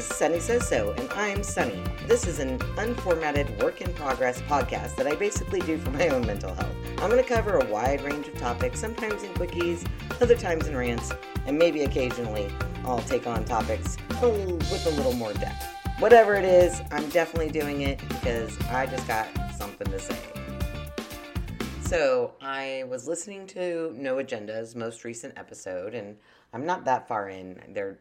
is Sunny Says So, and I'm Sunny. This is an unformatted work in progress podcast that I basically do for my own mental health. I'm going to cover a wide range of topics, sometimes in quickies, other times in rants, and maybe occasionally I'll take on topics with a little more depth. Whatever it is, I'm definitely doing it because I just got something to say. So, I was listening to No Agenda's most recent episode, and I'm not that far in. They're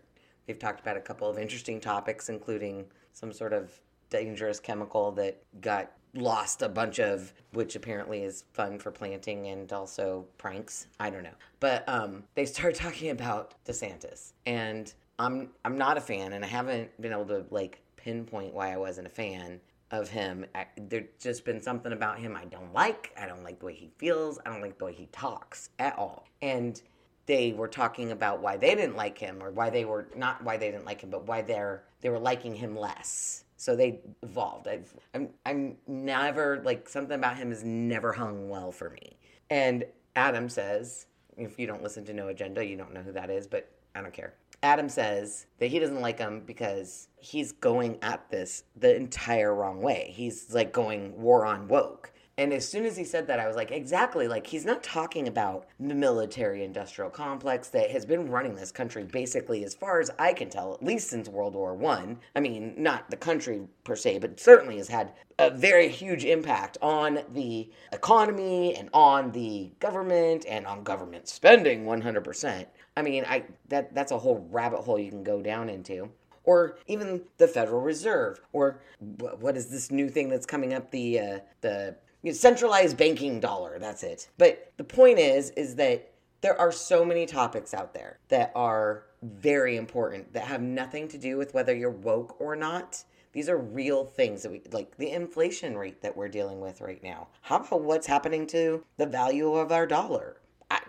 They've talked about a couple of interesting topics, including some sort of dangerous chemical that got lost a bunch of, which apparently is fun for planting and also pranks. I don't know, but um, they start talking about DeSantis, and I'm I'm not a fan, and I haven't been able to like pinpoint why I wasn't a fan of him. There's just been something about him I don't like. I don't like the way he feels. I don't like the way he talks at all, and they were talking about why they didn't like him or why they were not why they didn't like him but why they're they were liking him less. So they evolved. I've, i'm i'm never like something about him has never hung well for me. And adam says if you don't listen to no agenda you don't know who that is but i don't care. Adam says that he doesn't like him because he's going at this the entire wrong way. He's like going war on woke and as soon as he said that, I was like, exactly. Like, he's not talking about the military industrial complex that has been running this country basically, as far as I can tell, at least since World War One. I. I mean, not the country per se, but certainly has had a very huge impact on the economy and on the government and on government spending 100%. I mean, I that that's a whole rabbit hole you can go down into or even the Federal Reserve, or what is this new thing that's coming up? The uh, the centralized banking dollar. That's it. But the point is, is that there are so many topics out there that are very important that have nothing to do with whether you're woke or not. These are real things that we like the inflation rate that we're dealing with right now. How about what's happening to the value of our dollar? I,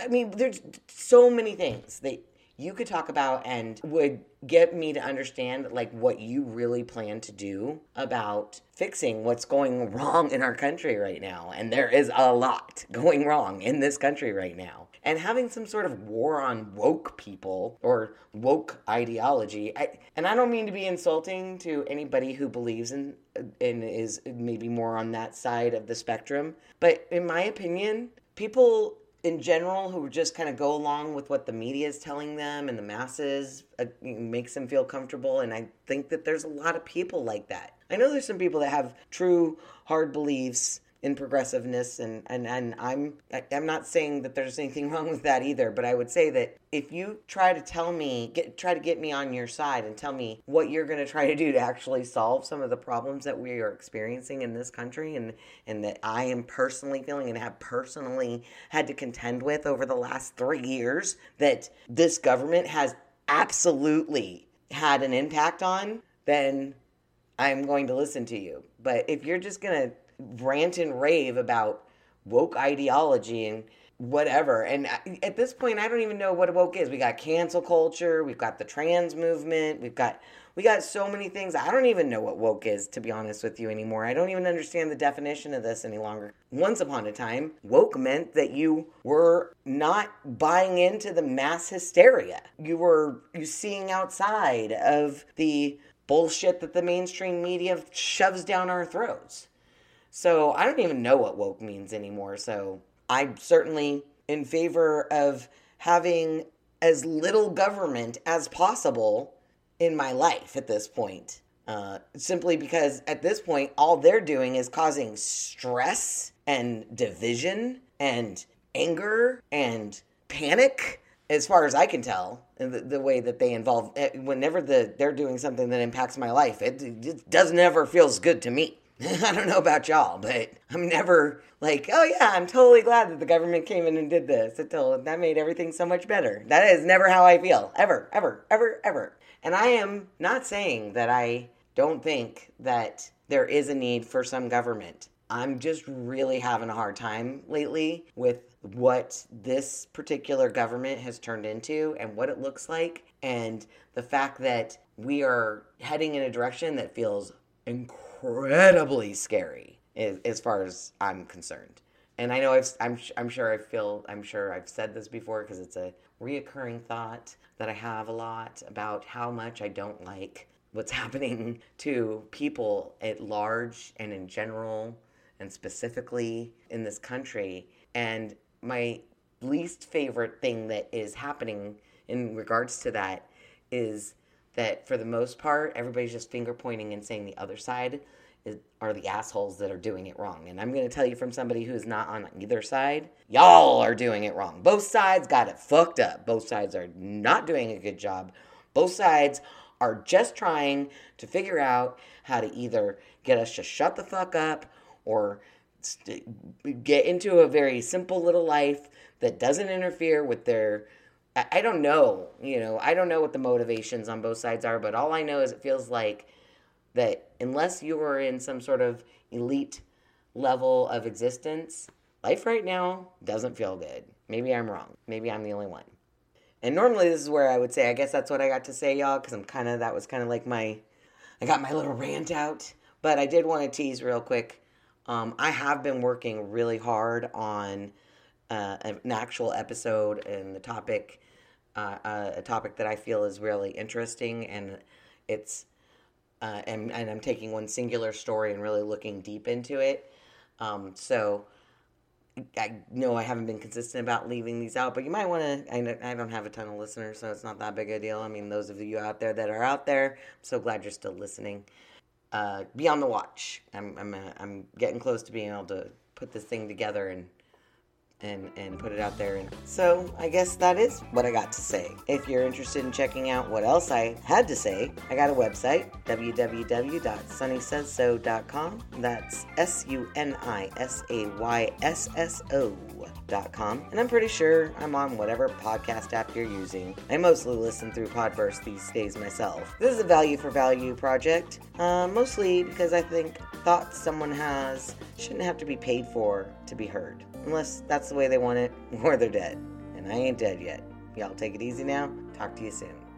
I mean, there's so many things that you could talk about and would get me to understand like what you really plan to do about fixing what's going wrong in our country right now. And there is a lot going wrong in this country right now. And having some sort of war on woke people or woke ideology I, and i don't mean to be insulting to anybody who believes in and is maybe more on that side of the spectrum but in my opinion people in general who just kind of go along with what the media is telling them and the masses uh, makes them feel comfortable and i think that there's a lot of people like that. I know there's some people that have true hard beliefs in progressiveness and, and, and I'm I'm not saying that there's anything wrong with that either, but I would say that if you try to tell me get try to get me on your side and tell me what you're going to try to do to actually solve some of the problems that we are experiencing in this country and and that I am personally feeling and have personally had to contend with over the last 3 years that this government has absolutely had an impact on, then I'm going to listen to you. But if you're just going to rant and rave about woke ideology and whatever. And at this point, I don't even know what woke is. We got cancel culture, we've got the trans movement, we've got we got so many things. I don't even know what woke is, to be honest with you anymore. I don't even understand the definition of this any longer. Once upon a time, woke meant that you were not buying into the mass hysteria. You were you seeing outside of the bullshit that the mainstream media shoves down our throats. So I don't even know what woke means anymore. So I'm certainly in favor of having as little government as possible in my life at this point. Uh, simply because at this point, all they're doing is causing stress and division and anger and panic, as far as I can tell, the, the way that they involve. Eh, whenever the, they're doing something that impacts my life, it, it doesn't ever feels good to me. I don't know about y'all, but I'm never like, oh yeah, I'm totally glad that the government came in and did this. Until that made everything so much better. That is never how I feel, ever, ever, ever, ever. And I am not saying that I don't think that there is a need for some government. I'm just really having a hard time lately with what this particular government has turned into and what it looks like, and the fact that we are heading in a direction that feels incredibly scary as, far as I'm concerned. And I know I've, I'm, I'm sure I feel, I'm sure I've said this before because it's a reoccurring thought that I have a lot about how much I don't like what's happening to people at large and in general and specifically in this country. And my least favorite thing that is happening in regards to that is that for the most part, everybody's just finger pointing and saying the other side is, are the assholes that are doing it wrong. And I'm going to tell you from somebody who's not on either side, y'all are doing it wrong. Both sides got it fucked up. Both sides are not doing a good job. Both sides are just trying to figure out how to either get us to shut the fuck up or st- get into a very simple little life that doesn't interfere with their I don't know, you know, I don't know what the motivations on both sides are, but all I know is it feels like that unless you are in some sort of elite level of existence, life right now doesn't feel good. Maybe I'm wrong. Maybe I'm the only one. And normally this is where I would say, I guess that's what I got to say, y'all, because I'm kind of, that was kind of like my, I got my little rant out. But I did want to tease real quick. Um, I have been working really hard on uh, an actual episode and the topic uh, a topic that I feel is really interesting, and it's uh, and, and I'm taking one singular story and really looking deep into it. Um, so I know I haven't been consistent about leaving these out, but you might want to. I, I don't have a ton of listeners, so it's not that big a deal. I mean, those of you out there that are out there, I'm so glad you're still listening. Uh, be on the watch. I'm I'm uh, I'm getting close to being able to put this thing together and and and put it out there. And so i guess that is what i got to say. If you're interested in checking out what else i had to say i got a website www.sunisaysso.com that's s-u-n-i-s-a-y-s-s-o dot com and i'm pretty sure i'm on whatever podcast app you're using i mostly listen through podverse these days myself this is a value for value project uh, mostly because i think thoughts someone has shouldn't have to be paid for to be heard unless that's the way they want it, or they're dead. And I ain't dead yet. Y'all take it easy now. Talk to you soon.